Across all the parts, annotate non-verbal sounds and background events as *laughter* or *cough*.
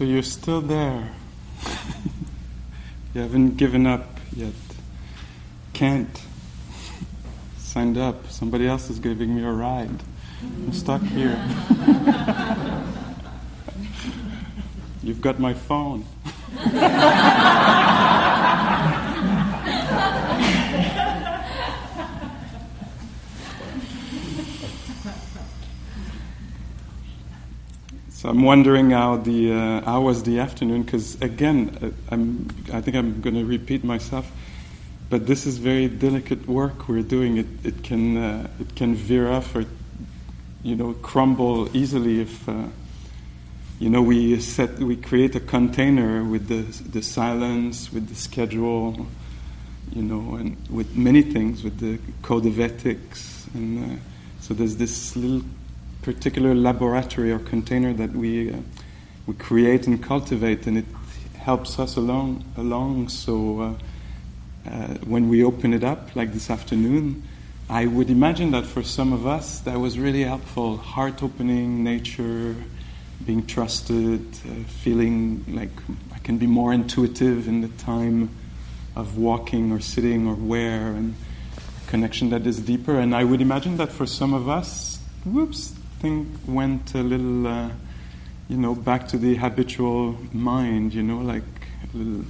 So you're still there. *laughs* you haven't given up yet. Can't. Signed up. Somebody else is giving me a ride. I'm stuck here. *laughs* You've got my phone. *laughs* So I'm wondering how the uh, how was the afternoon? Because again, uh, I'm I think I'm going to repeat myself, but this is very delicate work we're doing. It it can uh, it can veer off or you know crumble easily if uh, you know we set we create a container with the the silence, with the schedule, you know, and with many things, with the code of ethics, and uh, so there's this little particular laboratory or container that we uh, we create and cultivate, and it helps us along along. So uh, uh, when we open it up, like this afternoon, I would imagine that for some of us that was really helpful. Heart opening, nature, being trusted, uh, feeling like I can be more intuitive in the time of walking or sitting or where, and connection that is deeper. And I would imagine that for some of us, whoops, thing went a little, uh, you know, back to the habitual mind, you know, like a little,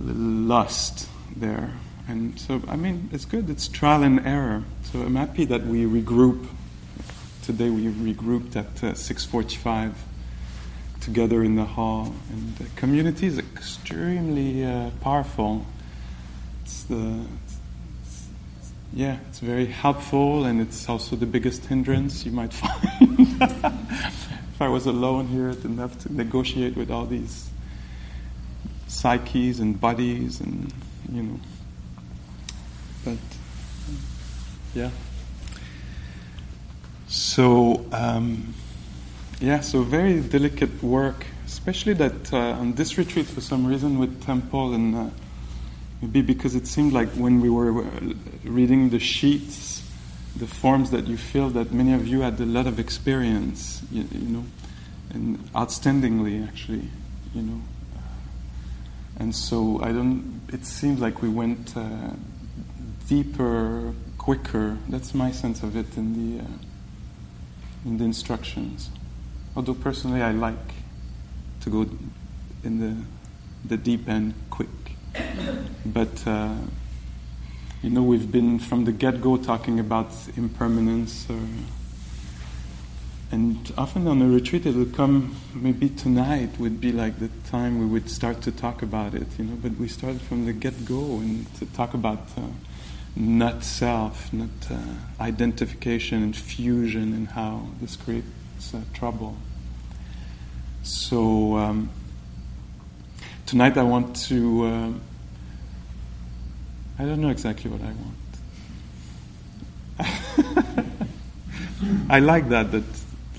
a little lust there. And so, I mean, it's good. It's trial and error. So I'm happy that we regroup. Today we regrouped at uh, 6:45 together in the hall, and the community is extremely uh, powerful. It's the yeah, it's very helpful, and it's also the biggest hindrance you might *laughs* find. if I was alone here, I didn't have to negotiate with all these psyches and bodies, and you know. But yeah. So um, yeah, so very delicate work, especially that uh, on this retreat for some reason with temple and. Uh, Maybe because it seemed like when we were uh, reading the sheets, the forms that you feel, that many of you had a lot of experience, you, you know, and outstandingly actually, you know. And so I don't. It seemed like we went uh, deeper, quicker. That's my sense of it in the uh, in the instructions. Although personally, I like to go in the the deep end quick. But, uh, you know, we've been from the get go talking about impermanence. Or, and often on a retreat, it will come, maybe tonight would be like the time we would start to talk about it, you know. But we started from the get go and to talk about uh, not self, not uh, identification and fusion and how this creates uh, trouble. So, um, tonight I want to. Uh, I don't know exactly what I want. *laughs* I like that, that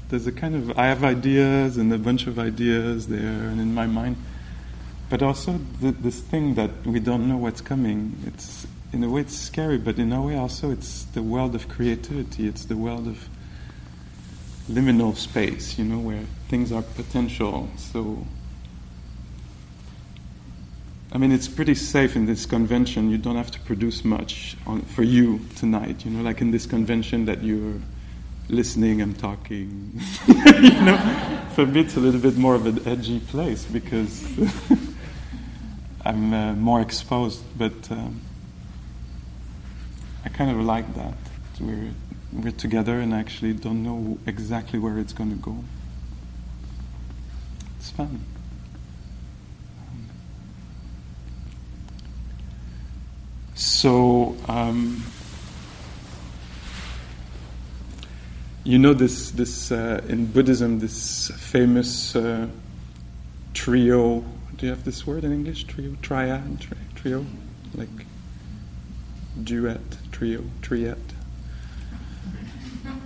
there's a kind of. I have ideas and a bunch of ideas there and in my mind. But also this thing that we don't know what's coming. It's in a way it's scary, but in a way also it's the world of creativity. It's the world of liminal space, you know, where things are potential. So I mean, it's pretty safe in this convention. You don't have to produce much on, for you tonight. You know, like in this convention that you're listening and talking. *laughs* you know, for me it's a little bit more of an edgy place because *laughs* I'm uh, more exposed. But um, I kind of like that. We're we're together and I actually don't know exactly where it's going to go. It's fun. So, um, you know this this uh, in Buddhism this famous uh, trio. Do you have this word in English? Trio, triad, tri- trio, like duet, trio, triad.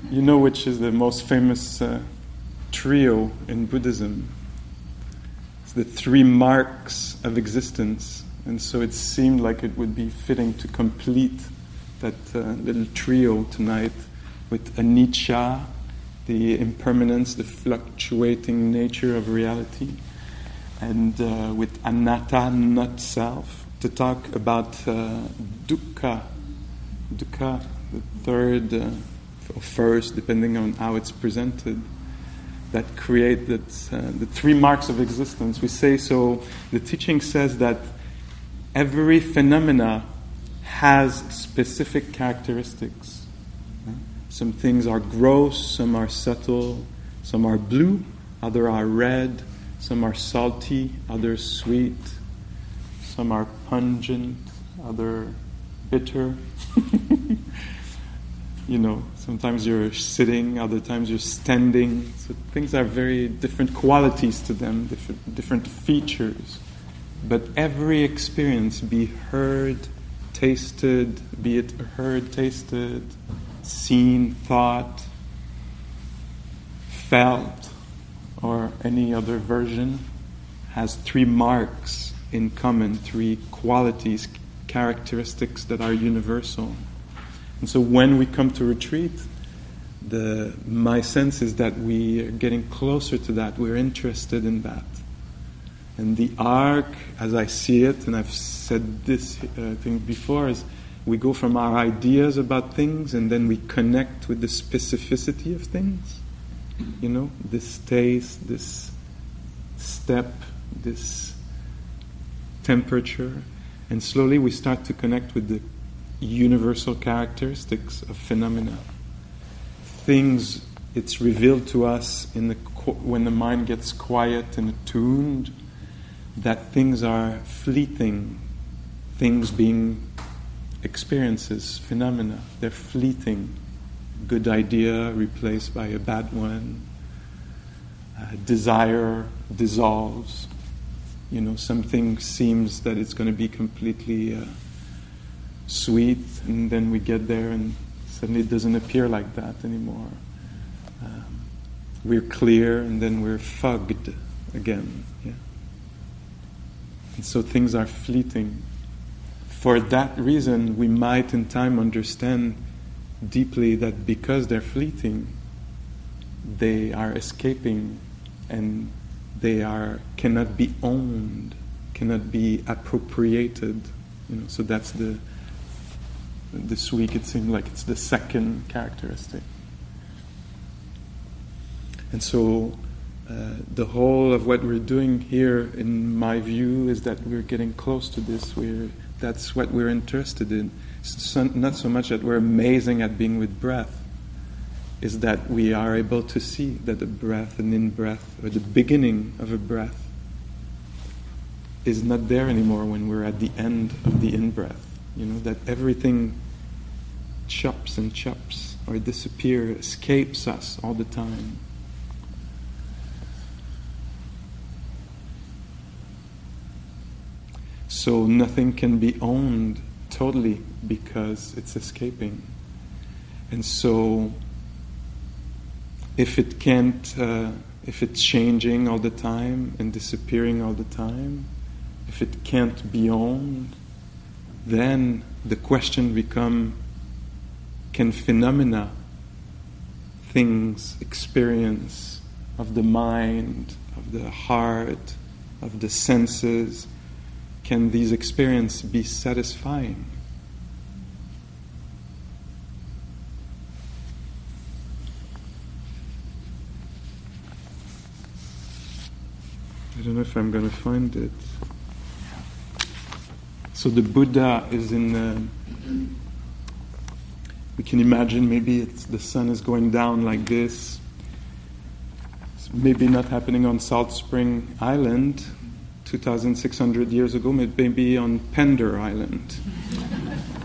You know which is the most famous uh, trio in Buddhism? It's the three marks of existence and so it seemed like it would be fitting to complete that uh, little trio tonight with anicca, the impermanence, the fluctuating nature of reality, and uh, with anatta, not self, to talk about uh, dukkha, dukkha, the third uh, or first, depending on how it's presented, that create that, uh, the three marks of existence. We say so, the teaching says that every phenomena has specific characteristics. Some things are gross, some are subtle, some are blue, others are red, some are salty, others sweet, some are pungent, other bitter. *laughs* you know, sometimes you're sitting, other times you're standing. So things have very different qualities to them, different, different features. But every experience, be heard, tasted, be it heard, tasted, seen, thought, felt, or any other version, has three marks in common, three qualities, characteristics that are universal. And so when we come to retreat, the, my sense is that we are getting closer to that, we're interested in that. And the arc, as I see it, and I've said this uh, thing before, is we go from our ideas about things and then we connect with the specificity of things. You know, this taste, this step, this temperature, and slowly we start to connect with the universal characteristics of phenomena. Things, it's revealed to us in the, when the mind gets quiet and attuned that things are fleeting, things being experiences, phenomena, they're fleeting. Good idea replaced by a bad one. Uh, desire dissolves. You know, something seems that it's going to be completely uh, sweet, and then we get there and suddenly it doesn't appear like that anymore. Um, we're clear, and then we're fugged again. Yeah? And so things are fleeting. For that reason, we might in time understand deeply that because they're fleeting, they are escaping and they are cannot be owned, cannot be appropriated. You know, so that's the this week it seemed like it's the second characteristic. And so uh, the whole of what we're doing here, in my view, is that we're getting close to this. We're, that's what we're interested in. So, not so much that we're amazing at being with breath, is that we are able to see that the breath, and in breath, or the beginning of a breath, is not there anymore when we're at the end of the in breath. You know, that everything chops and chops or disappears, escapes us all the time. So nothing can be owned totally because it's escaping. And so if it can't, uh, if it's changing all the time and disappearing all the time, if it can't be owned, then the question becomes can phenomena, things, experience of the mind, of the heart, of the senses, can these experiences be satisfying? I don't know if I'm going to find it. So the Buddha is in. Uh, we can imagine maybe the sun is going down like this. It's maybe not happening on Salt Spring Island, 2,600 years ago, maybe on Pender Island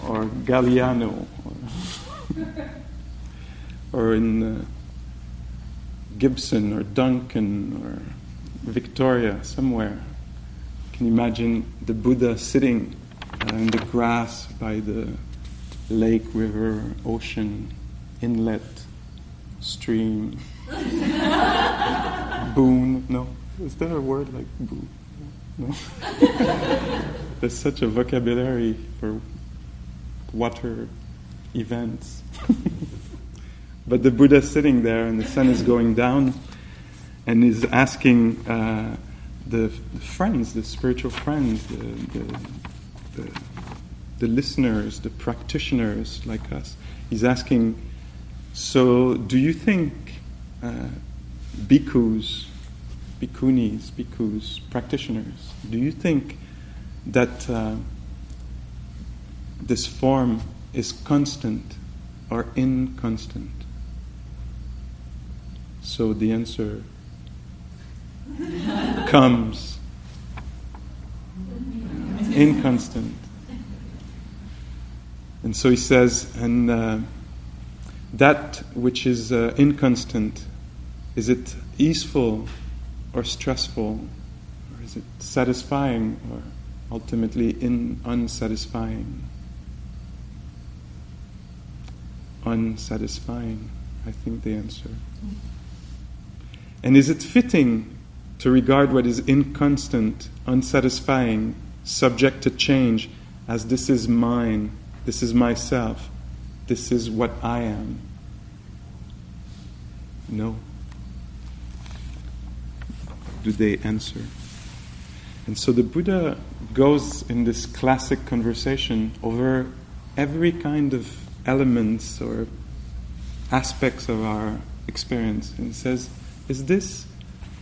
or Galiano or, or in uh, Gibson or Duncan or Victoria, somewhere. Can you can imagine the Buddha sitting uh, in the grass by the lake, river, ocean, inlet, stream, *laughs* boon. No, is there a word like boon? No. *laughs* There's such a vocabulary for water events. *laughs* but the Buddha is sitting there and the sun is going down and is asking uh, the, the, friends, the spiritual friends, the, the, the, the listeners, the practitioners like us, he's asking, so do you think uh, bhikkhus, bhikkhunis, bhikkhus, practitioners, do you think that uh, this form is constant or inconstant? So the answer *laughs* comes inconstant. And so he says, and uh, that which is uh, inconstant, is it easeful or stressful? Or is it satisfying or ultimately in unsatisfying? Unsatisfying, I think the answer. And is it fitting to regard what is inconstant, unsatisfying, subject to change as this is mine, this is myself, this is what I am? No. Do they answer? And so the Buddha goes in this classic conversation over every kind of elements or aspects of our experience and says, Is this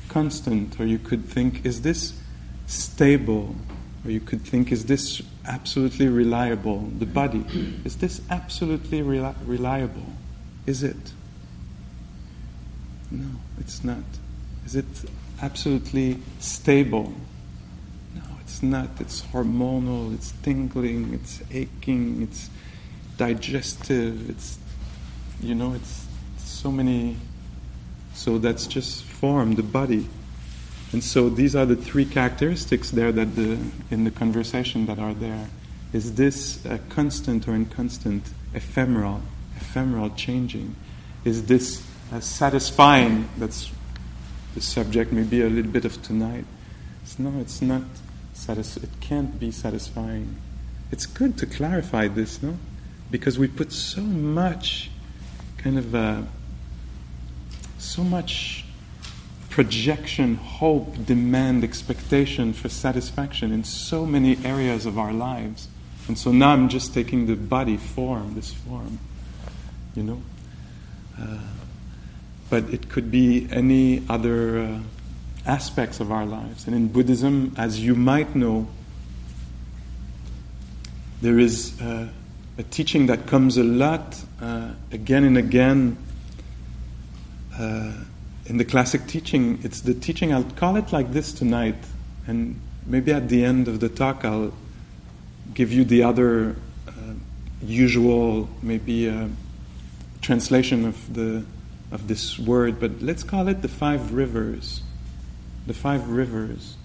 constant, or you could think, is this stable? Or you could think, is this absolutely reliable? The body, is this absolutely reli- reliable? Is it? No, it's not. Is it absolutely stable? No, it's not. It's hormonal, it's tingling, it's aching, it's digestive, it's, you know, it's so many. So that's just form, the body. And so these are the three characteristics there that the, in the conversation that are there. Is this a constant or inconstant, ephemeral, ephemeral, changing? Is this satisfying? That's the subject, may be a little bit of tonight. It's, no, it's not. Satis- it can't be satisfying. It's good to clarify this, no? Because we put so much kind of uh, so much projection, hope, demand, expectation for satisfaction in so many areas of our lives. And so now I'm just taking the body form, this form, you know. Uh, but it could be any other uh, aspects of our lives. And in Buddhism, as you might know, there is uh, a teaching that comes a lot uh, again and again uh, in the classic teaching, it's the teaching, I'll call it like this tonight, and maybe at the end of the talk I'll give you the other uh, usual, maybe uh, translation of, the, of this word, but let's call it the five rivers. The five rivers.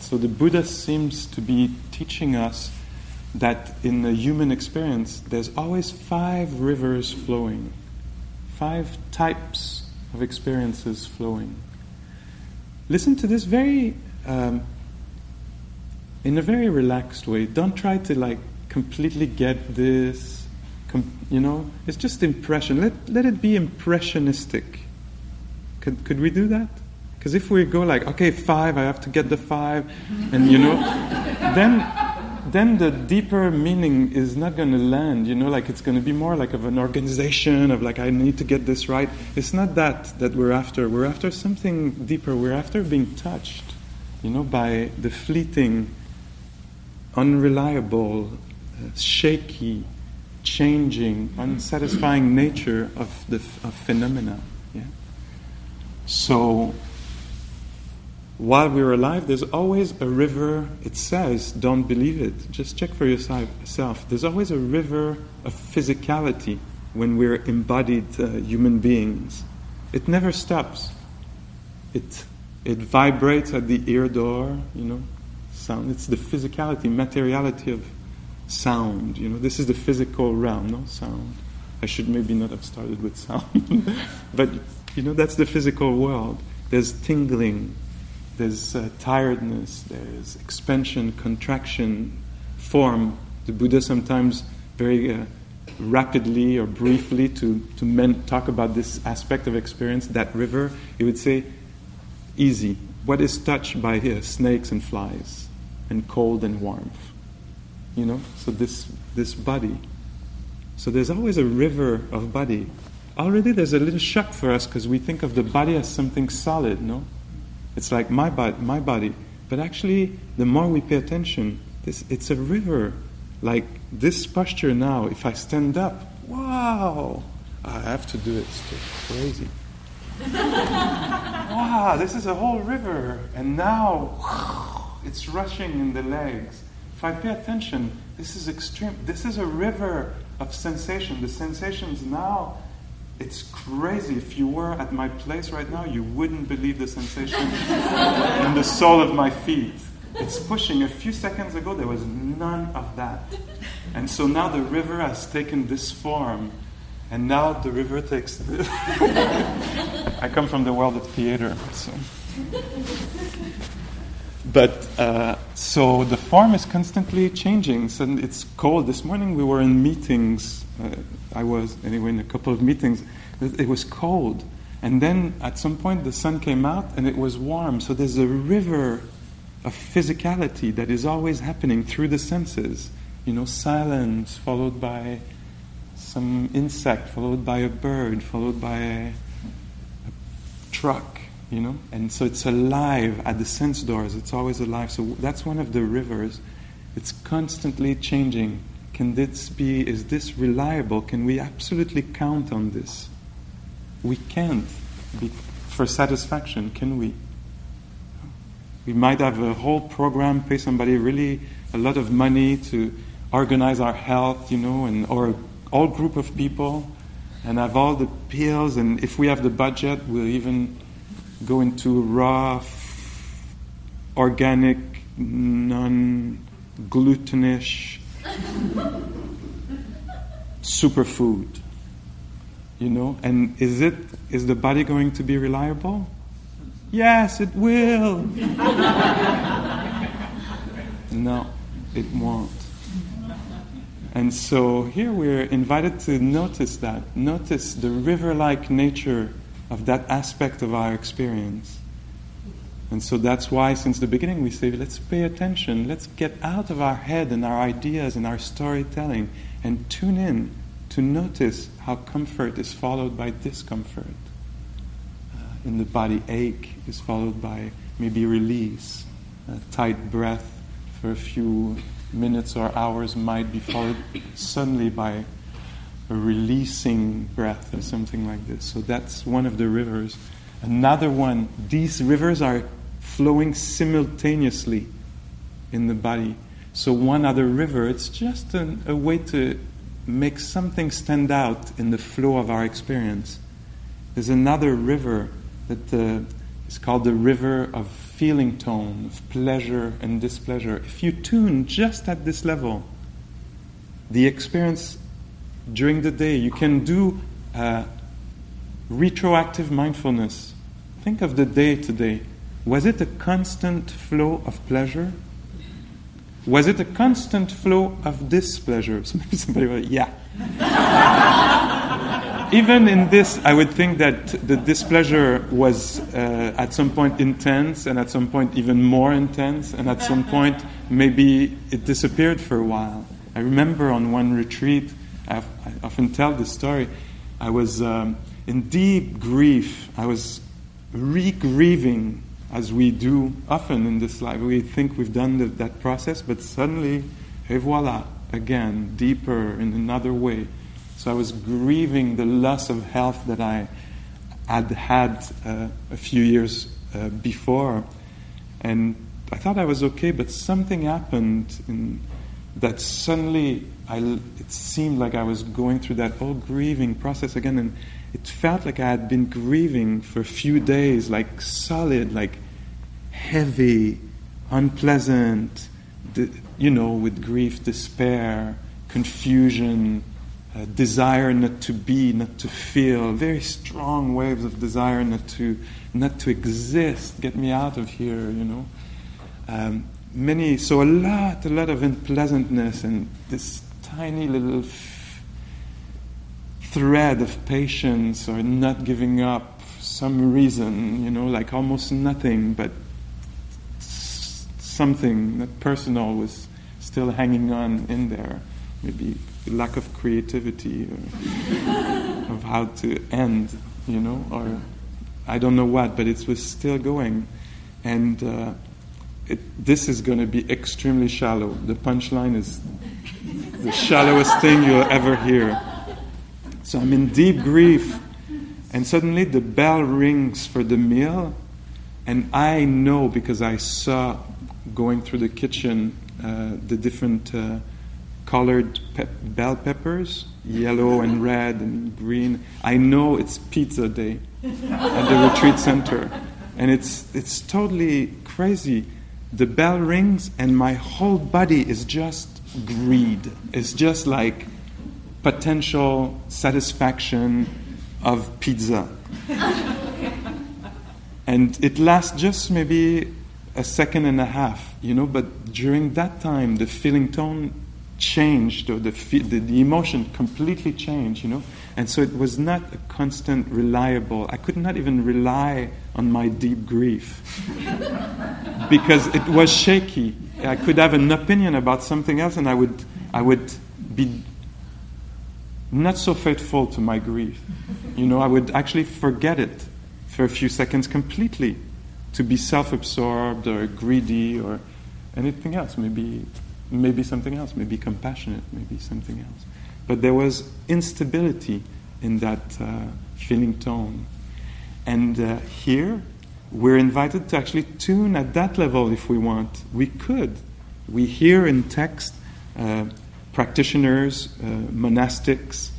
So the Buddha seems to be teaching us that in the human experience, there's always five rivers flowing, five types of experiences flowing. Listen to this very, um, in a very relaxed way. Don't try to like completely get this, you know, it's just impression. Let, let it be impressionistic. Could, could we do that? Because if we go like, okay, five, I have to get the five, and you know, *laughs* then then the deeper meaning is not going to land. You know, like it's going to be more like of an organization of like I need to get this right. It's not that that we're after. We're after something deeper. We're after being touched, you know, by the fleeting, unreliable, uh, shaky, changing, unsatisfying nature of the of phenomena. Yeah. So while we're alive, there's always a river. It says, don't believe it. Just check for yourself. There's always a river of physicality when we're embodied uh, human beings. It never stops. It, it vibrates at the ear door, you know, sound. It's the physicality, materiality of sound. You know, this is the physical realm, no sound. I should maybe not have started with sound, *laughs* but you know, that's the physical world. There's tingling, there's uh, tiredness, there's expansion, contraction, form. The Buddha sometimes very uh, rapidly or briefly to, to men, talk about this aspect of experience, that river, he would say, easy. What is touched by here? Snakes and flies, and cold and warmth. You know? So this, this body. So there's always a river of body. Already there's a little shock for us because we think of the body as something solid, no? It's like my body, my body. But actually, the more we pay attention, this, it's a river. Like this posture now, if I stand up, wow, I have to do it. It's crazy. *laughs* wow, this is a whole river. And now it's rushing in the legs. If I pay attention, this is extreme. This is a river of sensation. The sensations now, it's crazy. If you were at my place right now, you wouldn't believe the sensation *laughs* in the sole of my feet. It's pushing. A few seconds ago, there was none of that. And so now the river has taken this form. And now the river takes. *laughs* I come from the world of theater, so. But uh, so the form is constantly changing. So it's cold. This morning we were in meetings. Uh, I was anyway in a couple of meetings. It was cold, and then at some point the sun came out and it was warm. So there's a river of physicality that is always happening through the senses. You know, silence followed by some insect, followed by a bird, followed by a, a truck, you know? And so it's alive at the sense doors, it's always alive. So that's one of the rivers. It's constantly changing. Can this be, is this reliable? Can we absolutely count on this? We can't be, for satisfaction, can we? We might have a whole program, pay somebody really a lot of money to organize our health, you know, and or all group of people, and have all the pills. And if we have the budget, we'll even go into raw, organic, non-glutenish *laughs* superfood. You know, and is it is the body going to be reliable? Yes, it will. *laughs* no, it won't. And so here we're invited to notice that, notice the river like nature of that aspect of our experience. And so that's why, since the beginning, we say, let's pay attention, let's get out of our head and our ideas and our storytelling and tune in to notice how comfort is followed by discomfort uh, in the body ache is followed by maybe release. A tight breath for a few minutes or hours might be followed suddenly by a releasing breath or something like this. So that's one of the rivers. Another one, these rivers are flowing simultaneously in the body. So one other river, it's just an, a way to make something stand out in the flow of our experience. There's another river that uh, is called the river of feeling tone, of pleasure and displeasure. If you tune just at this level, the experience during the day, you can do uh, retroactive mindfulness. Think of the day today. Was it a constant flow of pleasure? Was it a constant flow of displeasure? *laughs* Somebody will, yeah. *laughs* even in this, I would think that the displeasure was uh, at some point intense, and at some point even more intense, and at some point maybe it disappeared for a while. I remember on one retreat, I often tell this story, I was um, in deep grief. I was re grieving, as we do often in this life. We think we've done the, that process, but suddenly, et voila, again, deeper in another way so I was grieving the loss of health that I had had uh, a few years uh, before. And I thought I was okay, but something happened in that suddenly I, it seemed like I was going through that whole grieving process again. And it felt like I had been grieving for a few days, like solid, like heavy, unpleasant, you know, with grief, despair, confusion, uh, desire not to be, not to feel, very strong waves of desire not to, not to exist. Get me out of here, you know. Um, many, so a lot, a lot of unpleasantness and this tiny little f- thread of patience or not giving up for some reason, you know, like almost nothing, but something that personal was still hanging on in there. Maybe lack of creativity or *laughs* of how to end, you know, or I don't know what, but it was still going. And uh, it, this is going to be extremely shallow. The punchline is the shallowest thing you'll ever hear. So I'm in deep grief, and suddenly the bell rings for the meal, and I know because I saw going through the kitchen uh, the different uh, colored bell peppers, yellow and red and green. I know it's pizza day at the retreat center, and it's it's totally crazy. The bell rings, and my whole body is just greed. It's just like potential satisfaction of pizza. *laughs* and it lasts just maybe a second and a half, you know, but during that time, the feeling tone changed, or the, the, the emotion completely changed, you know. And so it was not a constant, reliable, I could not even rely on my deep grief *laughs* because it was shaky. I could have an opinion about something else and I would, I would be not so faithful to my grief. You know, I would actually forget it for a few seconds completely to be self absorbed or greedy or anything else. Maybe, maybe something else, maybe compassionate, maybe something else. But there was instability in that uh, feeling tone. And uh, here, we're invited to actually tune at that level if we want. We could. We hear in text uh, practitioners, uh, monastics,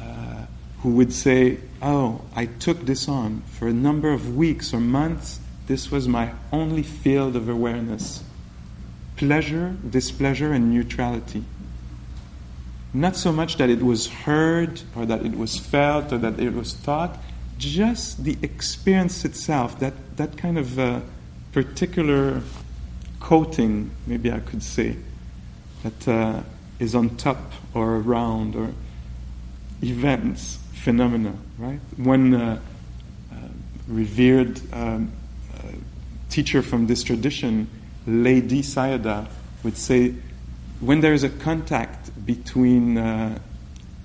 uh, who would say, Oh, I took this on for a number of weeks or months. This was my only field of awareness pleasure, displeasure, and neutrality. Not so much that it was heard or that it was felt or that it was thought, just the experience itself, that, that kind of uh, particular coating, maybe I could say, that uh, is on top or around or events, phenomena, right? One uh, uh revered um, uh, teacher from this tradition, Ledi Sayadaw, would say, when there is a contact between uh,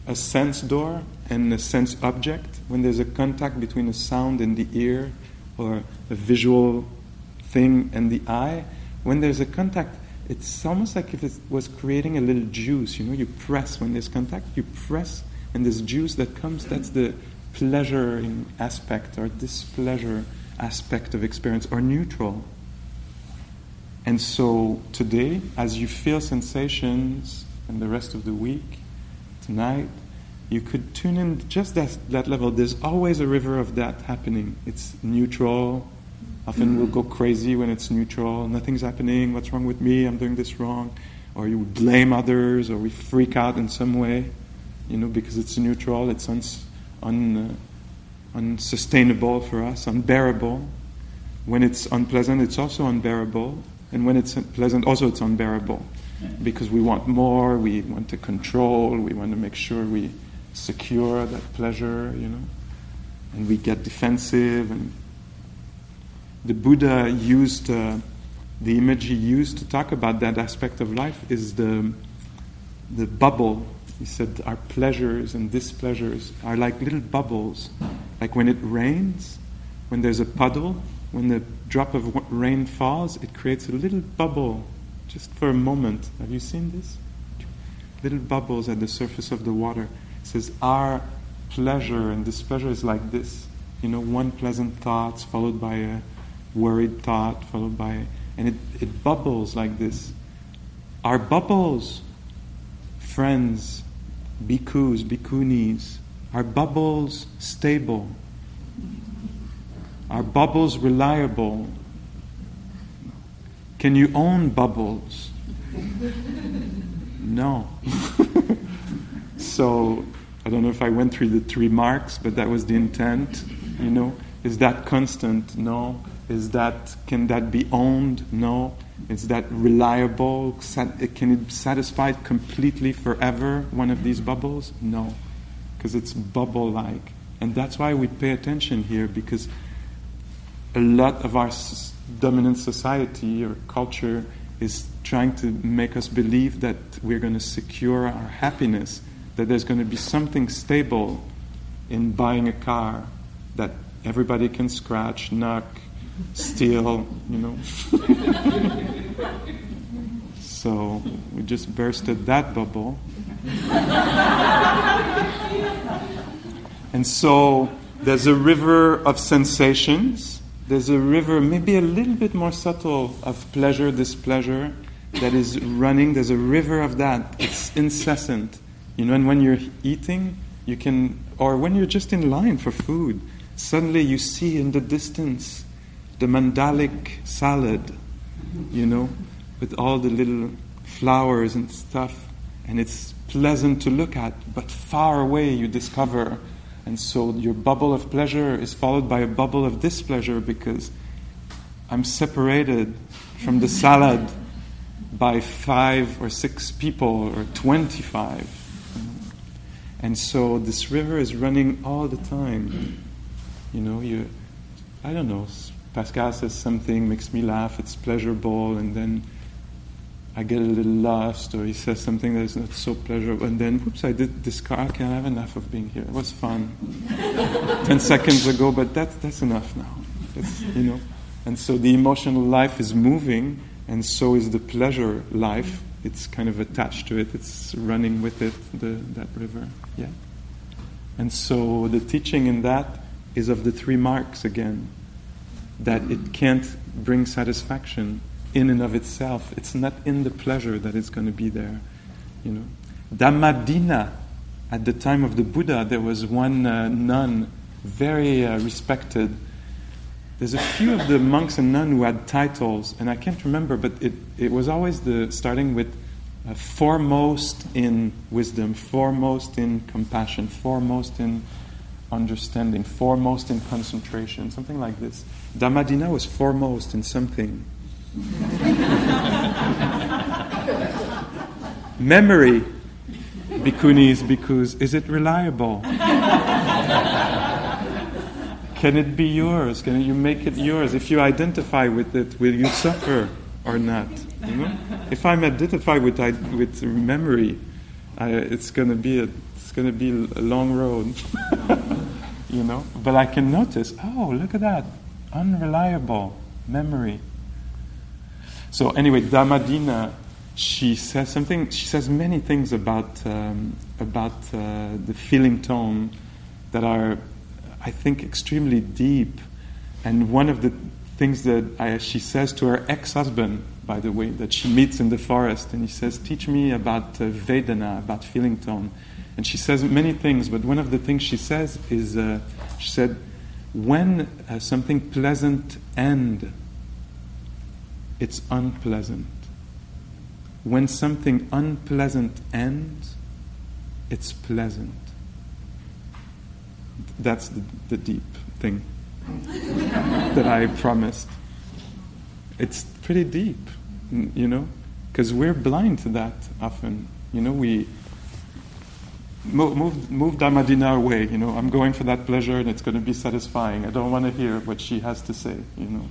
a sense door and a sense object, when there's a contact between a sound and the ear or a visual thing and the eye, when there's a contact, it's almost like if it was creating a little juice. You know, you press when there's contact, you press, and this juice that comes, that's the pleasuring aspect or displeasure aspect of experience or neutral. And so today, as you feel sensations and the rest of the week, tonight, you could tune in just that, that level. There's always a river of that happening. It's neutral. Often we'll go crazy when it's neutral. Nothing's happening. What's wrong with me? I'm doing this wrong. Or you blame others, or we freak out in some way, you know, because it's neutral. It's un, un, uh, unsustainable for us, unbearable. When it's unpleasant, it's also unbearable. And when it's pleasant, also it's unbearable because we want more, we want to control, we want to make sure we secure that pleasure, you know, and we get defensive. And the Buddha used uh, the image he used to talk about that aspect of life is the the bubble. He said our pleasures and displeasures are like little bubbles, like when it rains, when there's a puddle, when the drop of rain falls, it creates a little bubble just for a moment. Have you seen this? Little bubbles at the surface of the water. It says, Our pleasure and displeasure is like this. You know, one pleasant thought followed by a worried thought, followed by. And it, it bubbles like this. Our bubbles, friends, bhikkhus, bhikkhunis, are bubbles stable? Are bubbles reliable? Can you own bubbles? No. so I don't know if I went through the three marks, but that was the intent. You know, is that constant? No. Is that can that be owned? No. Is that reliable? Can it be satisfied completely forever? One of these bubbles? No, because it's bubble like. And that's why we pay attention here because a lot of our dominant society or culture is trying to make us believe that we're going to secure our happiness, that there's going to be something stable in buying a car that everybody can scratch, knock, steal, you know. *laughs* so we just bursted that bubble. and so there's a river of sensations. There's a river, maybe a little bit more subtle, of pleasure, displeasure, that is running. There's a river of that. It's incessant. You know, and when you're eating, you can, or when you're just in line for food, suddenly you see in the distance the mandalic salad, you know, with all the little flowers and stuff, and it's pleasant to look at, but far away you discover. And so your bubble of pleasure is followed by a bubble of displeasure because I'm separated from the salad by five or six people or 25. And so this river is running all the time. You know, you, I don't know, Pascal says something, makes me laugh, it's pleasurable, and then I get a little lost, or he says something that is not so pleasurable, and then, whoops, I did this car, I can't have enough of being here. It was fun. *laughs* Ten seconds ago, but that's, that's enough now. It's, you know. And so the emotional life is moving, and so is the pleasure life. It's kind of attached to it, it's running with it, the, that river. Yeah? And so the teaching in that is of the three marks again that it can't bring satisfaction in and of itself. It's not in the pleasure that it's going to be there. You know, Dhammadina. At the time of the Buddha, there was one uh, nun, very uh, respected. There's a few of the monks and nuns who had titles, and I can't remember, but it, it was always the starting with uh, foremost in wisdom, foremost in compassion, foremost in understanding, foremost in concentration, something like this. Dhammadina was foremost in something. *laughs* Memory, bhikkhunis, bhikkhus, is it reliable? Can it be yours? Can you make it yours? If you identify with it, will you suffer or not? You know? If I'm identified with with memory, I, it's going to be a it's going to be a long road. *laughs* you know. But I can notice, oh, look at that, unreliable memory. So anyway, Dhammadina, she says something. She says many things about um, about uh, the feeling tone that are, I think, extremely deep. And one of the things that I, she says to her ex-husband, by the way, that she meets in the forest, and he says, "Teach me about uh, Vedana, about feeling tone." And she says many things, but one of the things she says is, uh, she said, when uh, something pleasant ends, it's unpleasant. When something unpleasant ends, it's pleasant. That's the, the deep thing *laughs* that I promised. It's pretty deep, you know, because we're blind to that often. You know, we move, move, move Dhammadina away. You know, I'm going for that pleasure and it's going to be satisfying. I don't want to hear what she has to say, you know,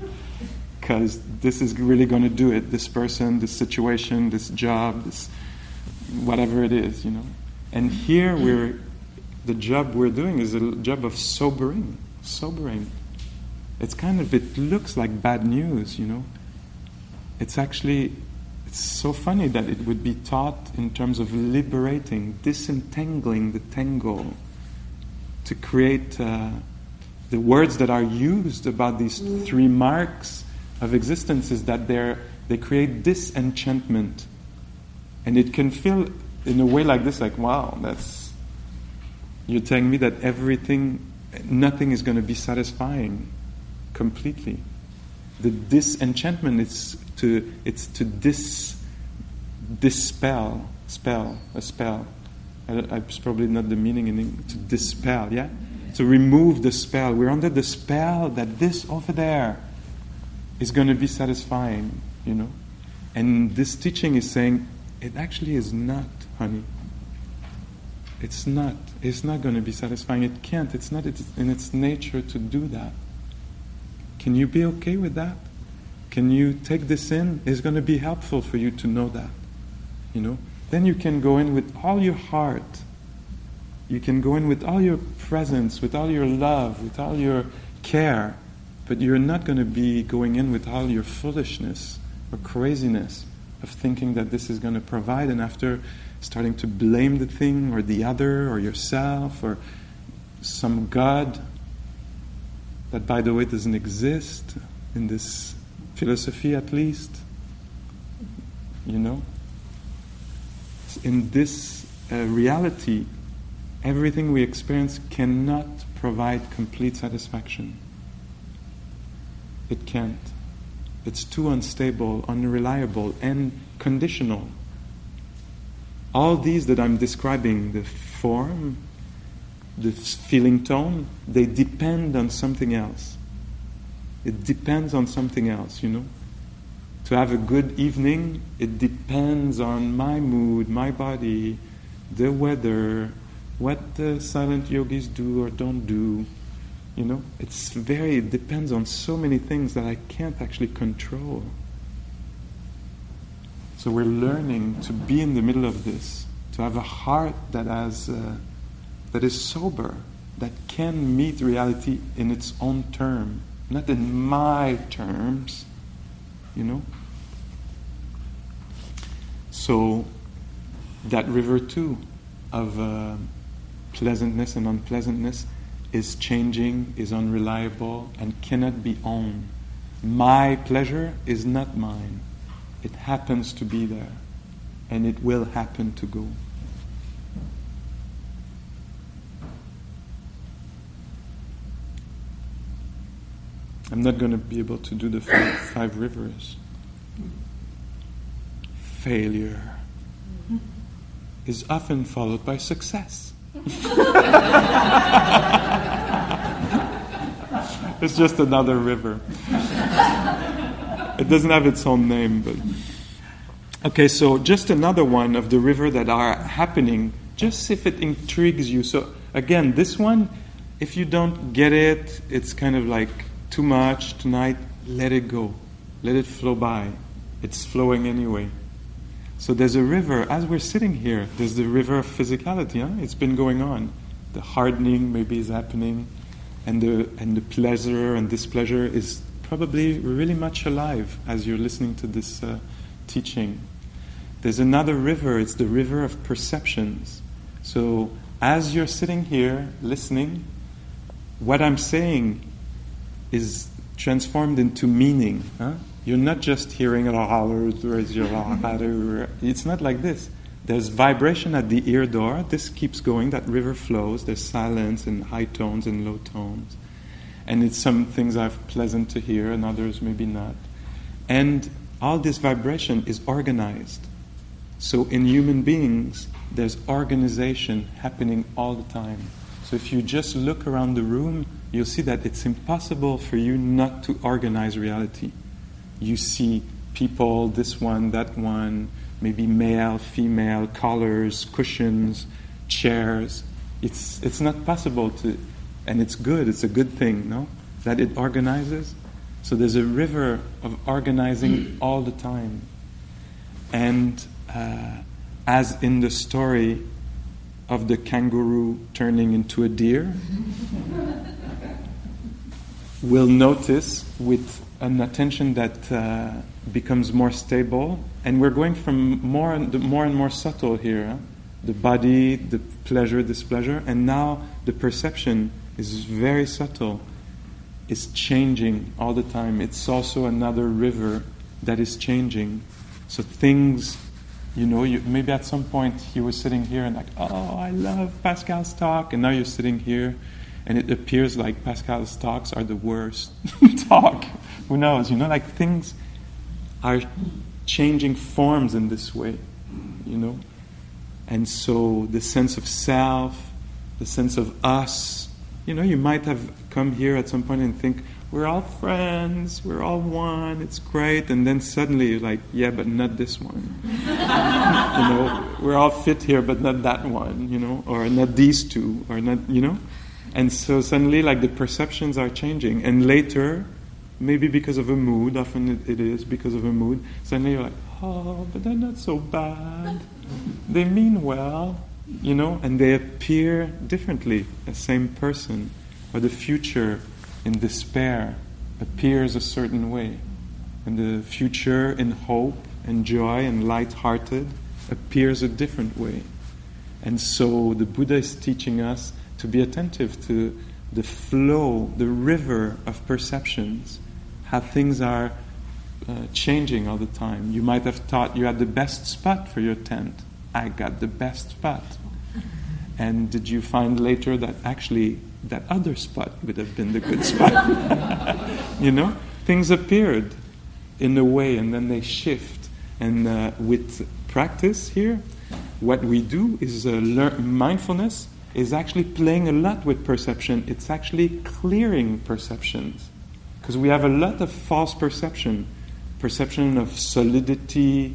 because this is really going to do it. This person, this situation, this job, this whatever it is, you know. And here we're, the job we're doing is a job of sobering, sobering. It's kind of, it looks like bad news, you know. It's actually it's so funny that it would be taught in terms of liberating, disentangling the tangle, to create uh, the words that are used about these three marks of existence is that they create disenchantment, and it can feel in a way like this, like wow, that's you're telling me that everything, nothing is going to be satisfying completely. The disenchantment is to it's to dis dispel spell a spell. It's probably not the meaning in English. To dispel, yeah, to remove the spell. We're under the spell that this over there is going to be satisfying, you know. And this teaching is saying it actually is not, honey. It's not. It's not going to be satisfying. It can't. It's not in its nature to do that. Can you be okay with that? Can you take this in? It's going to be helpful for you to know that. You know? Then you can go in with all your heart. You can go in with all your presence, with all your love, with all your care. But you're not going to be going in with all your foolishness or craziness of thinking that this is going to provide, and after starting to blame the thing or the other or yourself or some God that, by the way, doesn't exist in this philosophy at least. You know? In this uh, reality, everything we experience cannot provide complete satisfaction. It can't. It's too unstable, unreliable, and conditional. All these that I'm describing, the form, the feeling tone, they depend on something else. It depends on something else, you know. To have a good evening, it depends on my mood, my body, the weather, what the silent yogis do or don't do, you know, it's very, it depends on so many things that I can't actually control. So we're learning to be in the middle of this, to have a heart that has, uh, that is sober, that can meet reality in its own term, not in my terms, you know. So that river too of uh, pleasantness and unpleasantness is changing, is unreliable, and cannot be owned. My pleasure is not mine. It happens to be there, and it will happen to go. I'm not going to be able to do the five, five rivers. Failure is often followed by success. *laughs* it's just another river. It doesn't have its own name, but. Okay, so just another one of the river that are happening, just if it intrigues you. So, again, this one, if you don't get it, it's kind of like too much tonight, let it go. Let it flow by. It's flowing anyway. So there's a river, as we're sitting here, there's the river of physicality. Huh? It's been going on. The hardening maybe is happening, and the, and the pleasure and displeasure is probably really much alive as you're listening to this uh, teaching. There's another river, it's the river of perceptions. So as you're sitting here listening, what I'm saying is transformed into meaning. Huh? You're not just hearing *laughs* it's not like this. There's vibration at the ear door. This keeps going. That river flows. There's silence and high tones and low tones. And it's some things are pleasant to hear and others maybe not. And all this vibration is organized. So in human beings, there's organization happening all the time. So if you just look around the room, you'll see that it's impossible for you not to organize reality you see people, this one, that one, maybe male, female, colors, cushions, chairs. It's, it's not possible to, and it's good, it's a good thing, no? That it organizes. So there's a river of organizing all the time. And uh, as in the story of the kangaroo turning into a deer, *laughs* we'll notice with an attention that uh, becomes more stable, and we're going from more and more and more subtle here. The body, the pleasure, displeasure, and now the perception is very subtle. It's changing all the time. It's also another river that is changing. So things, you know, you, maybe at some point you were sitting here and like, oh, I love Pascal's talk, and now you're sitting here, and it appears like Pascal's talks are the worst *laughs* talk who knows? You know, like things are changing forms in this way, you know? And so the sense of self, the sense of us, you know, you might have come here at some point and think, we're all friends, we're all one, it's great. And then suddenly you're like, yeah, but not this one. *laughs* you know, we're all fit here, but not that one, you know, or not these two, or not, you know. And so suddenly, like, the perceptions are changing. And later, maybe because of a mood, often it, it is because of a mood, suddenly you're like, oh, but they're not so bad. They mean well, you know, and they appear differently, the same person. Or the future in despair appears a certain way. And the future in hope and joy and light-hearted appears a different way. And so the Buddha is teaching us to be attentive to the flow, the river of perceptions, how things are uh, changing all the time. You might have thought you had the best spot for your tent. I got the best spot. And did you find later that actually that other spot would have been the good *laughs* spot? you know? Things appeared in a way and then they shift. And uh, with practice here, what we do is uh, learn mindfulness is actually playing a lot with perception. It's actually clearing perceptions. Because we have a lot of false perception perception of solidity,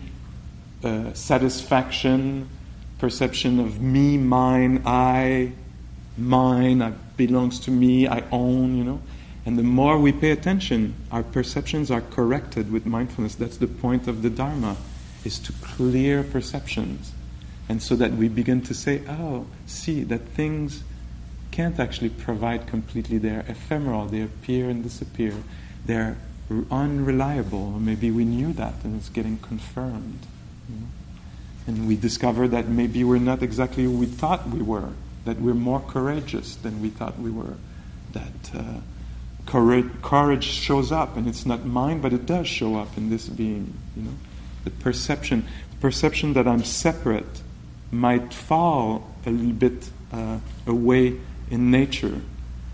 uh, satisfaction, perception of me, mine, I, mine, I belongs to me, I own, you know. And the more we pay attention, our perceptions are corrected with mindfulness. That's the point of the Dharma, is to clear perceptions. And so that we begin to say, oh, see, that things can't actually provide completely. They're ephemeral, they appear and disappear. They're unreliable, maybe we knew that and it's getting confirmed. You know? And we discover that maybe we're not exactly who we thought we were, that we're more courageous than we thought we were, that uh, courage, courage shows up, and it's not mine, but it does show up in this being. You know, the perception, perception that I'm separate, might fall a little bit uh, away in nature,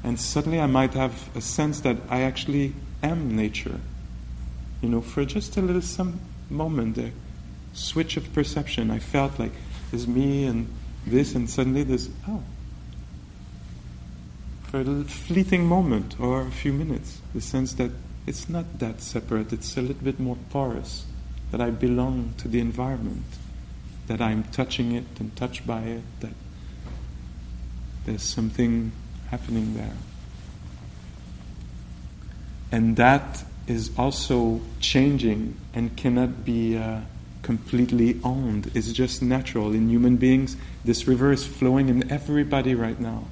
and suddenly I might have a sense that I actually am nature. You know, for just a little some moment, a switch of perception, I felt like there's me and this, and suddenly there's, oh. For a fleeting moment or a few minutes, the sense that it's not that separate, it's a little bit more porous, that I belong to the environment, that I'm touching it and touched by it, that there's something happening there. And that is also changing and cannot be uh, completely owned. It's just natural. In human beings, this river is flowing in everybody right now.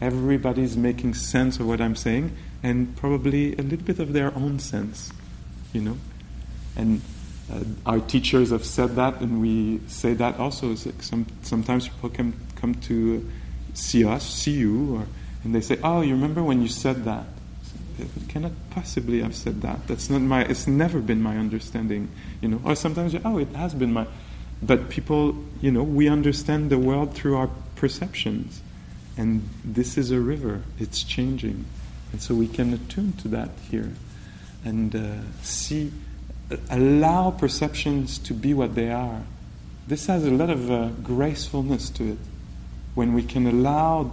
Everybody's making sense of what I'm saying and probably a little bit of their own sense, you know? And uh, our teachers have said that, and we say that also. Like some, sometimes people can come to see us, see you, or, and they say, Oh, you remember when you said that? it cannot possibly have said that. That's not my. It's never been my understanding, you know. Or sometimes, oh, it has been my. But people, you know, we understand the world through our perceptions, and this is a river. It's changing, and so we can attune to that here, and uh, see, allow perceptions to be what they are. This has a lot of uh, gracefulness to it, when we can allow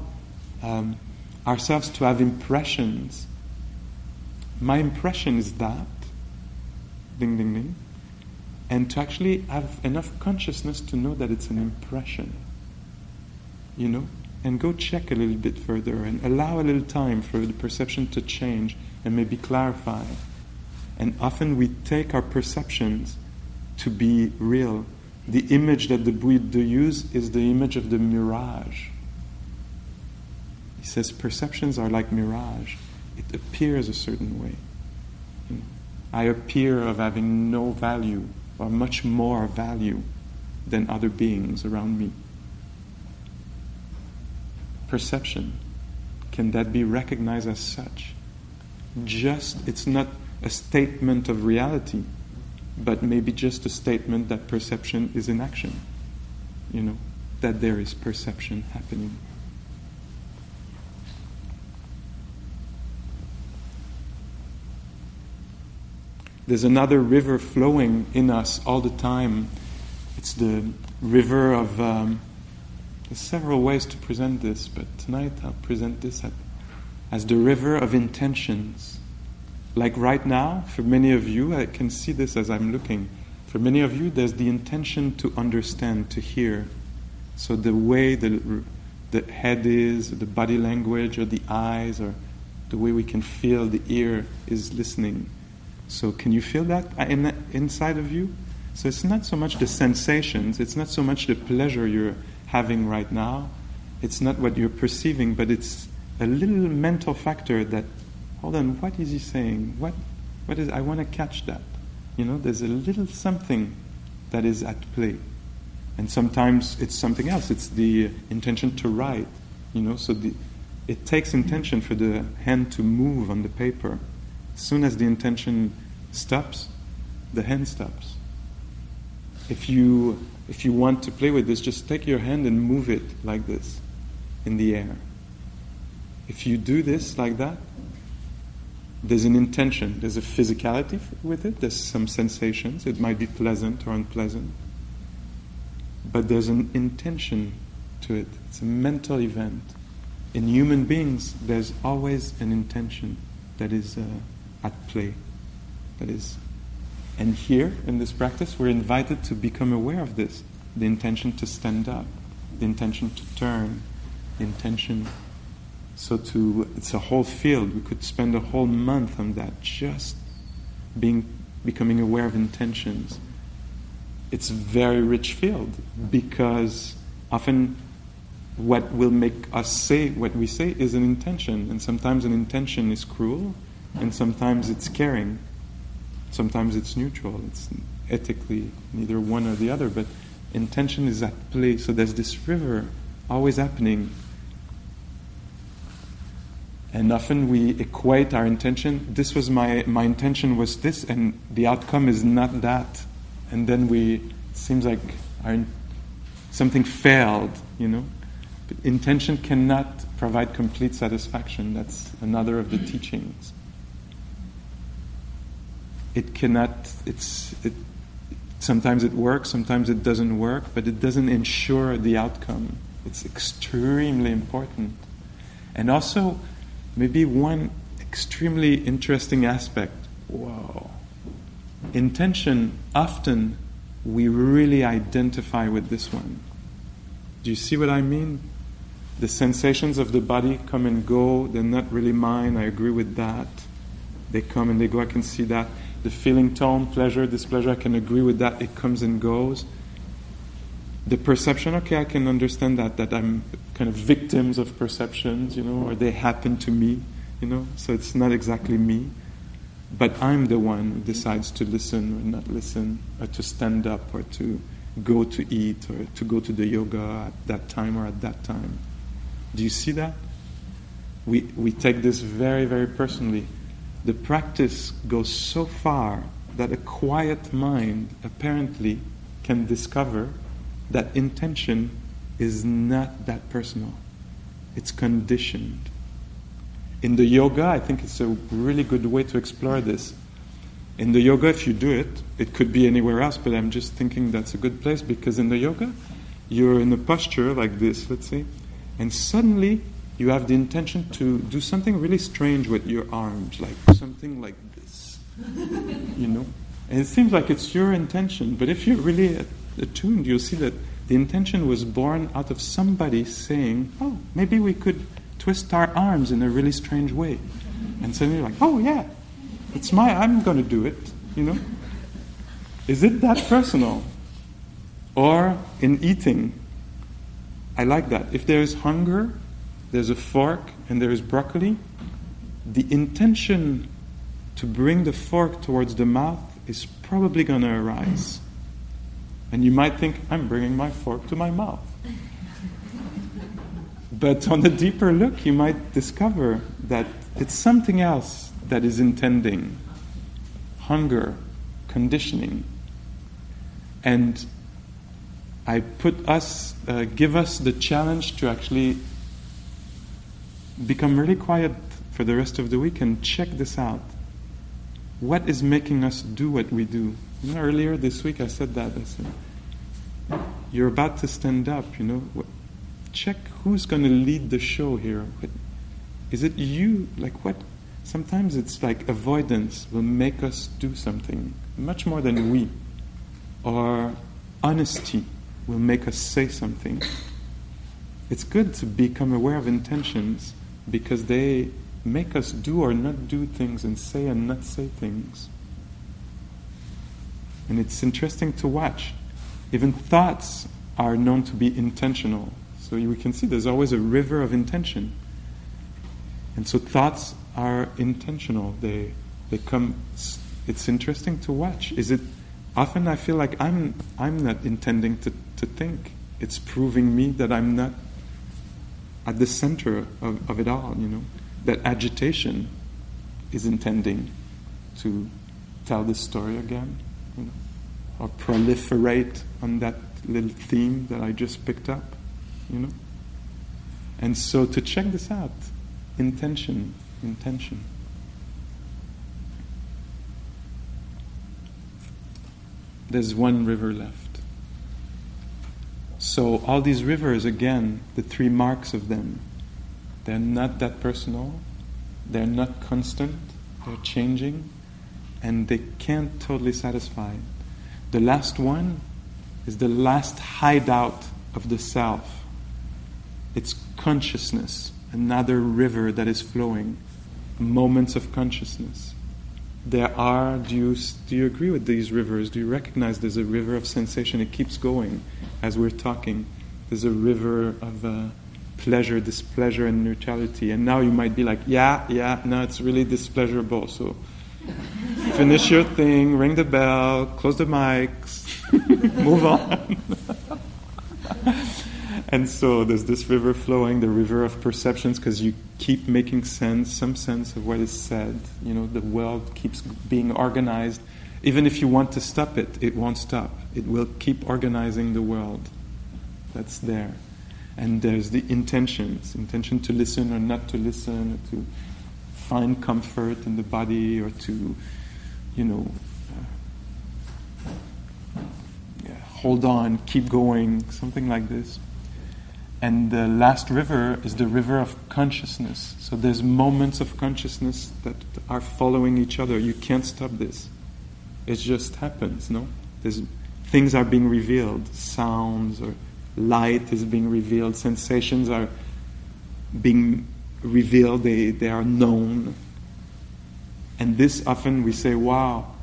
um, ourselves to have impressions my impression is that, ding, ding, ding, and to actually have enough consciousness to know that it's an impression, you know, and go check a little bit further and allow a little time for the perception to change and maybe clarify. And often we take our perceptions to be real. The image that the Buddha used is the image of the mirage. He says perceptions are like mirage it appears a certain way. I appear of having no value or much more value than other beings around me. Perception, can that be recognized as such? Just, it's not a statement of reality, but maybe just a statement that perception is in action. You know, that there is perception happening. There's another river flowing in us all the time. It's the river of. Um, there's several ways to present this, but tonight I'll present this as the river of intentions. Like right now, for many of you, I can see this as I'm looking. For many of you, there's the intention to understand, to hear. So the way the, the head is, the body language, or the eyes, or the way we can feel the ear is listening. So can you feel that uh, in, inside of you? So it's not so much the sensations, it's not so much the pleasure you're having right now, it's not what you're perceiving, but it's a little mental factor that, hold on, what is he saying? What, what is, I want to catch that. You know, there's a little something that is at play. And sometimes it's something else, it's the intention to write, you know, so the, it takes intention for the hand to move on the paper. As soon as the intention stops, the hand stops. If you, if you want to play with this, just take your hand and move it like this in the air. If you do this like that, there's an intention, there's a physicality with it, there's some sensations. It might be pleasant or unpleasant. But there's an intention to it, it's a mental event. In human beings, there's always an intention that is uh, at play. That is. And here, in this practice, we're invited to become aware of this the intention to stand up, the intention to turn, the intention so to it's a whole field. We could spend a whole month on that, just being becoming aware of intentions. It's a very rich field because often what will make us say what we say is an intention, and sometimes an intention is cruel, and sometimes it's caring, sometimes it's neutral. It's ethically neither one or the other, but intention is at play. So there's this river always happening and often we equate our intention, this was my, my intention was this, and the outcome is not that. And then we, it seems like our, something failed, you know. But intention cannot provide complete satisfaction. That's another of the teachings. It cannot, it's, it, sometimes it works, sometimes it doesn't work, but it doesn't ensure the outcome. It's extremely important. And also, Maybe one extremely interesting aspect. Wow. Intention, often we really identify with this one. Do you see what I mean? The sensations of the body come and go, they're not really mine, I agree with that. They come and they go, I can see that. The feeling tone, pleasure, displeasure, I can agree with that, it comes and goes. The perception, okay, I can understand that, that I'm kind of victims of perceptions, you know, or they happen to me, you know, so it's not exactly me. But I'm the one who decides to listen or not listen, or to stand up, or to go to eat, or to go to the yoga at that time or at that time. Do you see that? We, we take this very, very personally. The practice goes so far that a quiet mind apparently can discover that intention is not that personal, it's conditioned. In the yoga, I think it's a really good way to explore this. In the yoga, if you do it, it could be anywhere else, but I'm just thinking that's a good place because in the yoga, you're in a posture like this, let's say, and suddenly you have the intention to do something really strange with your arms, like something like this, *laughs* you know? And it seems like it's your intention, but if you're really attuned, you'll see that the intention was born out of somebody saying, oh, maybe we could twist our arms in a really strange way. And suddenly you're like, oh, yeah, it's my, I'm going to do it, you know? Is it that personal? Or in eating, I like that. If there is hunger, there's a fork, and there is broccoli, the intention to bring the fork towards the mouth is probably going to arise. And you might think, I'm bringing my fork to my mouth. but on a deeper look, you might discover that it's something else that is intending hunger, conditioning. And I put us, uh, give us the challenge to actually become really quiet for the rest of the week and check this out. What is making us do what we do? You know, earlier this week I said that. I said, You're about to stand up, you know. Check who's going to lead the show here. Is it you? Like, what? Sometimes it's like avoidance will make us do something much more than we, or honesty will make us say something. It's good to become aware of intentions because they make us do or not do things and say and not say things. And it's interesting to watch. Even thoughts are known to be intentional. So we can see there's always a river of intention. And so thoughts are intentional. They they come it's interesting to watch. Is it often I feel like I'm I'm not intending to, to think. It's proving me that I'm not at the center of, of it all, you know. That agitation is intending to tell this story again, you know, or proliferate on that little theme that I just picked up, you know. And so to check this out, intention, intention. There's one river left. So, all these rivers, again, the three marks of them, they're not that personal, they're not constant, they're changing, and they can't totally satisfy. The last one is the last hideout of the self. It's consciousness another river that is flowing, moments of consciousness. There are, do you, do you agree with these rivers? Do you recognize there's a river of sensation? It keeps going as we're talking. There's a river of uh, pleasure, displeasure, and neutrality. And now you might be like, yeah, yeah, no, it's really displeasurable. So finish your thing, ring the bell, close the mics, *laughs* move on. *laughs* and so there's this river flowing, the river of perceptions, because you keep making sense, some sense of what is said. You know, the world keeps being organized. Even if you want to stop it, it won't stop. It will keep organizing the world. That's there. And there's the intentions intention to listen or not to listen, or to find comfort in the body, or to, you know, uh, hold on, keep going, something like this. And the last river is the river of consciousness. So there's moments of consciousness that are following each other. You can't stop this. It just happens, no? There's, things are being revealed. Sounds or light is being revealed. Sensations are being revealed. They, they are known. And this often we say, wow,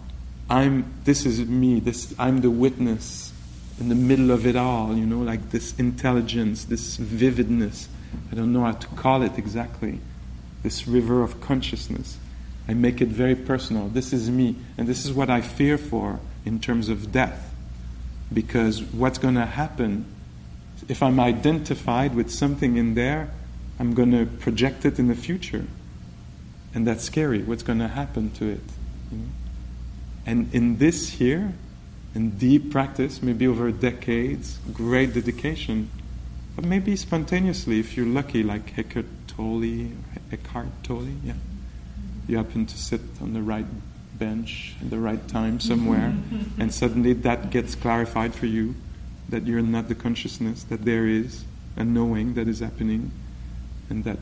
I'm, this is me. This, I'm the witness in the middle of it all, you know, like this intelligence, this vividness. I don't know how to call it exactly. This river of consciousness. I make it very personal. This is me. And this is what I fear for in terms of death. Because what's going to happen if I'm identified with something in there, I'm going to project it in the future. And that's scary. What's going to happen to it? You know? And in this here, in deep practice, maybe over decades, great dedication, but maybe spontaneously, if you're lucky, like Eckhart Tolle, Eckhart Tolle, yeah. You happen to sit on the right bench at the right time somewhere, *laughs* and suddenly that gets clarified for you that you're not the consciousness, that there is a knowing that is happening, and that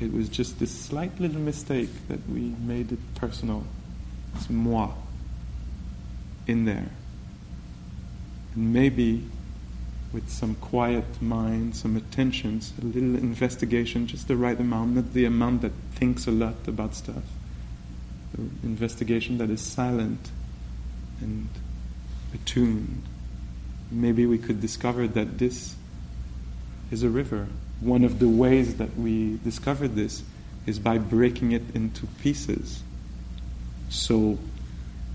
it was just this slight little mistake that we made it personal. It's moi in there. And maybe with some quiet mind, some attentions, a little investigation, just the right amount, not the amount that thinks a lot about stuff. The investigation that is silent and attuned. Maybe we could discover that this is a river. One of the ways that we discover this is by breaking it into pieces. So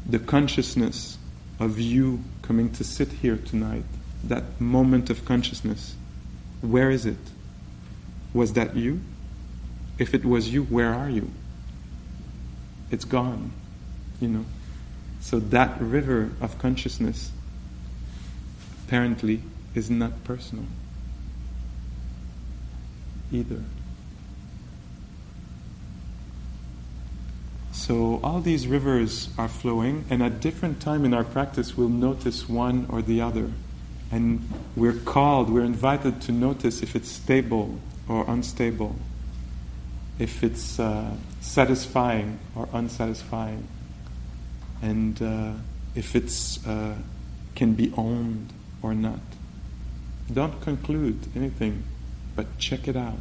the consciousness of you coming to sit here tonight, that moment of consciousness, where is it? Was that you? If it was you, where are you? It's gone, you know. So that river of consciousness apparently is not personal either. So all these rivers are flowing, and at different time in our practice, we'll notice one or the other. And we're called, we're invited to notice if it's stable or unstable. if it's uh, satisfying or unsatisfying, and uh, if it's uh, can be owned or not. Don't conclude anything, but check it out.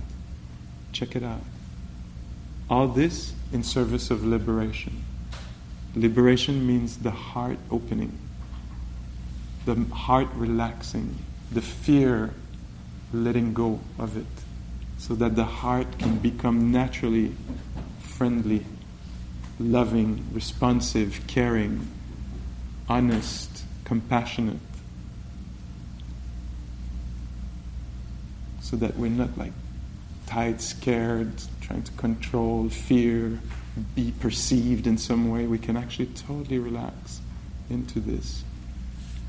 Check it out. All this in service of liberation. Liberation means the heart opening, the heart relaxing, the fear letting go of it, so that the heart can become naturally friendly, loving, responsive, caring, honest, compassionate. So that we're not like tight, scared, trying to control, fear, be perceived in some way. We can actually totally relax into this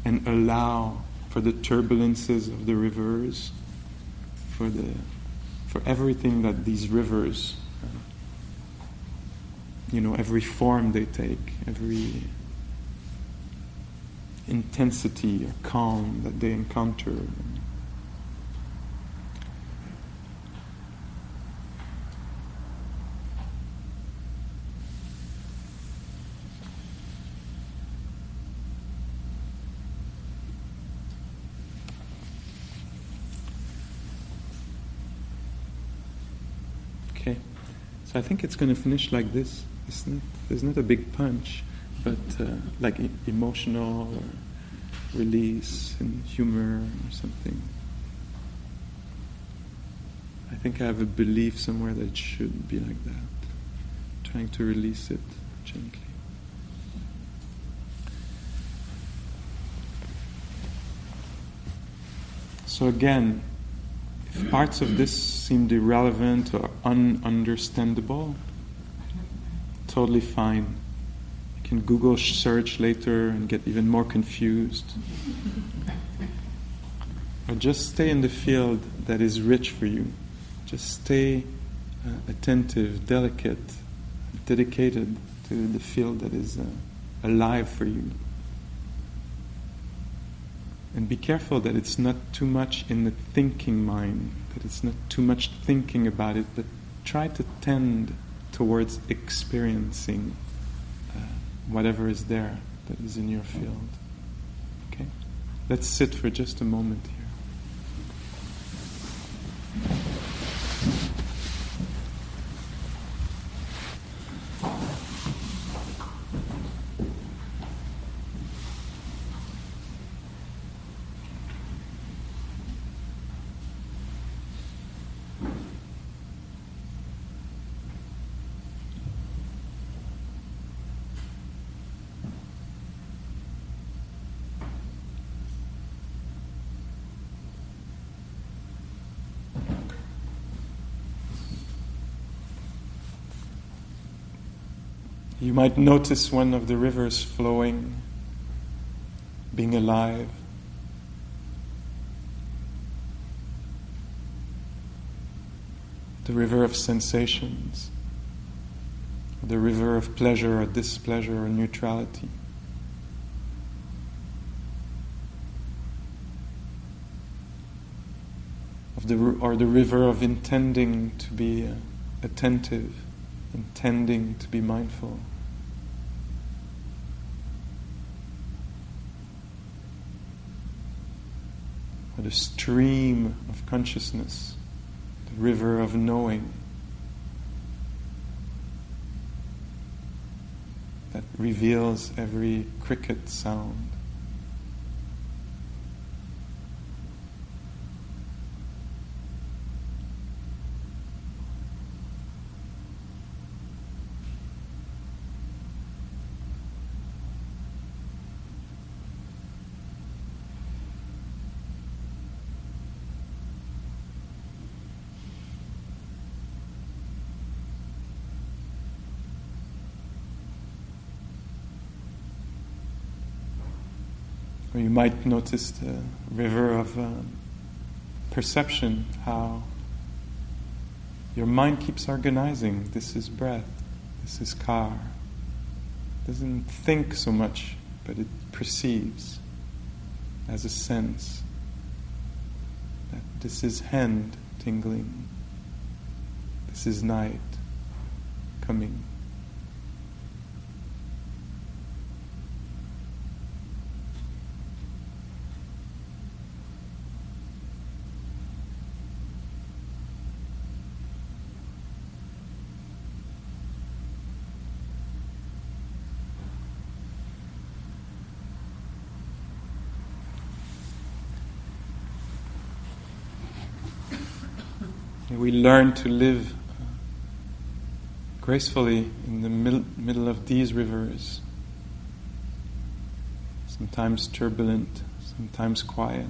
and allow for the turbulences of the rivers, for the for everything that these rivers, you know, every form they take, every intensity or calm that they encounter. Okay, so I think it's going to finish like this. Not, there's not a big punch but uh, like e- emotional or release and humor or something. I think I have a belief somewhere that it should be like that, trying to release it gently. So again, parts of this seemed irrelevant or ununderstandable, totally fine You can Google search later and get even more confused. or just stay in the field that is rich for you. Just stay uh, attentive, delicate, dedicated to the field that is uh, alive for you. And be careful that it's not too much in the thinking mind, that it's not too much thinking about it, but try to tend towards experiencing uh, whatever is there that is in your field. Okay? Let's sit for just a moment here. You might notice one of the rivers flowing, being alive. The river of sensations, the river of pleasure or displeasure or neutrality. Of the, or the river of intending to be attentive, intending to be mindful. The stream of consciousness, the river of knowing that reveals every cricket sound. Or you might notice the river of um, perception, how your mind keeps organizing. This is breath, this is car. It doesn't think so much, but it perceives as a sense that this is hand tingling, This is night coming. We learn to live gracefully in the middle, middle of these rivers, sometimes turbulent, sometimes quiet.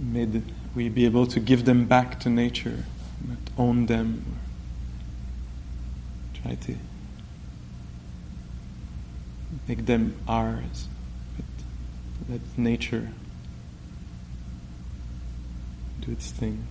May we be able to give them back to nature, not own them, try to make them ours, but let nature do its thing.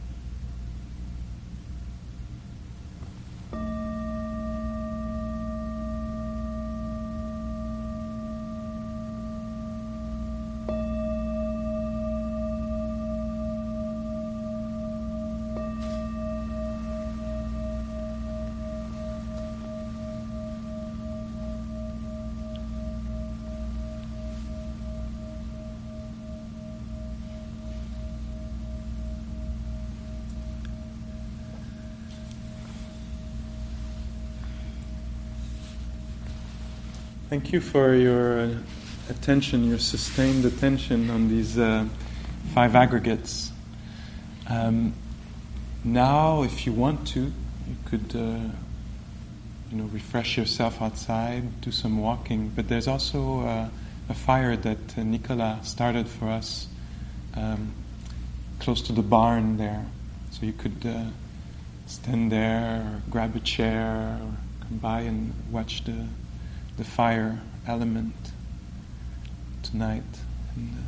Thank you for your uh, attention, your sustained attention on these uh, five aggregates. Um, now, if you want to, you could, uh, you know, refresh yourself outside, do some walking. But there's also uh, a fire that uh, Nicola started for us um, close to the barn there, so you could uh, stand there, or grab a chair, or come by and watch the the fire element tonight and uh,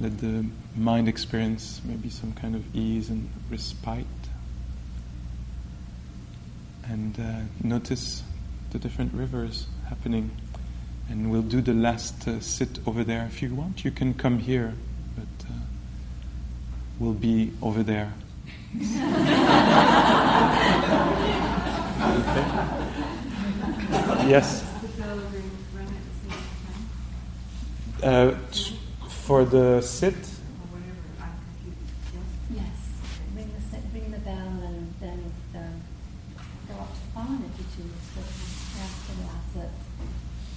let the mind experience maybe some kind of ease and respite. And uh, notice the different rivers happening. And we'll do the last uh, sit over there if you want. You can come here but uh, we'll be over there. *laughs* Okay yes. Uh, for the sit. Yes, ring the ring the bell, and then go up to the if you choose. But.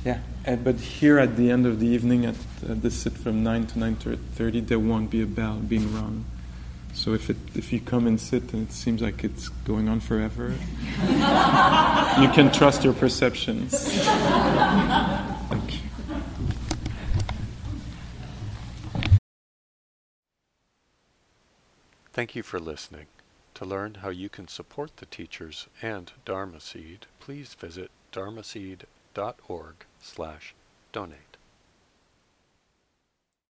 Yeah, uh, but here at the end of the evening, at uh, the sit from nine to nine thirty, there won't be a bell being rung. So if it if you come and sit and it seems like it's going on forever, *laughs* you can trust your perceptions. Thank you. Thank you for listening. To learn how you can support the teachers and Dharma Seed, please visit dharmaseed.org slash donate.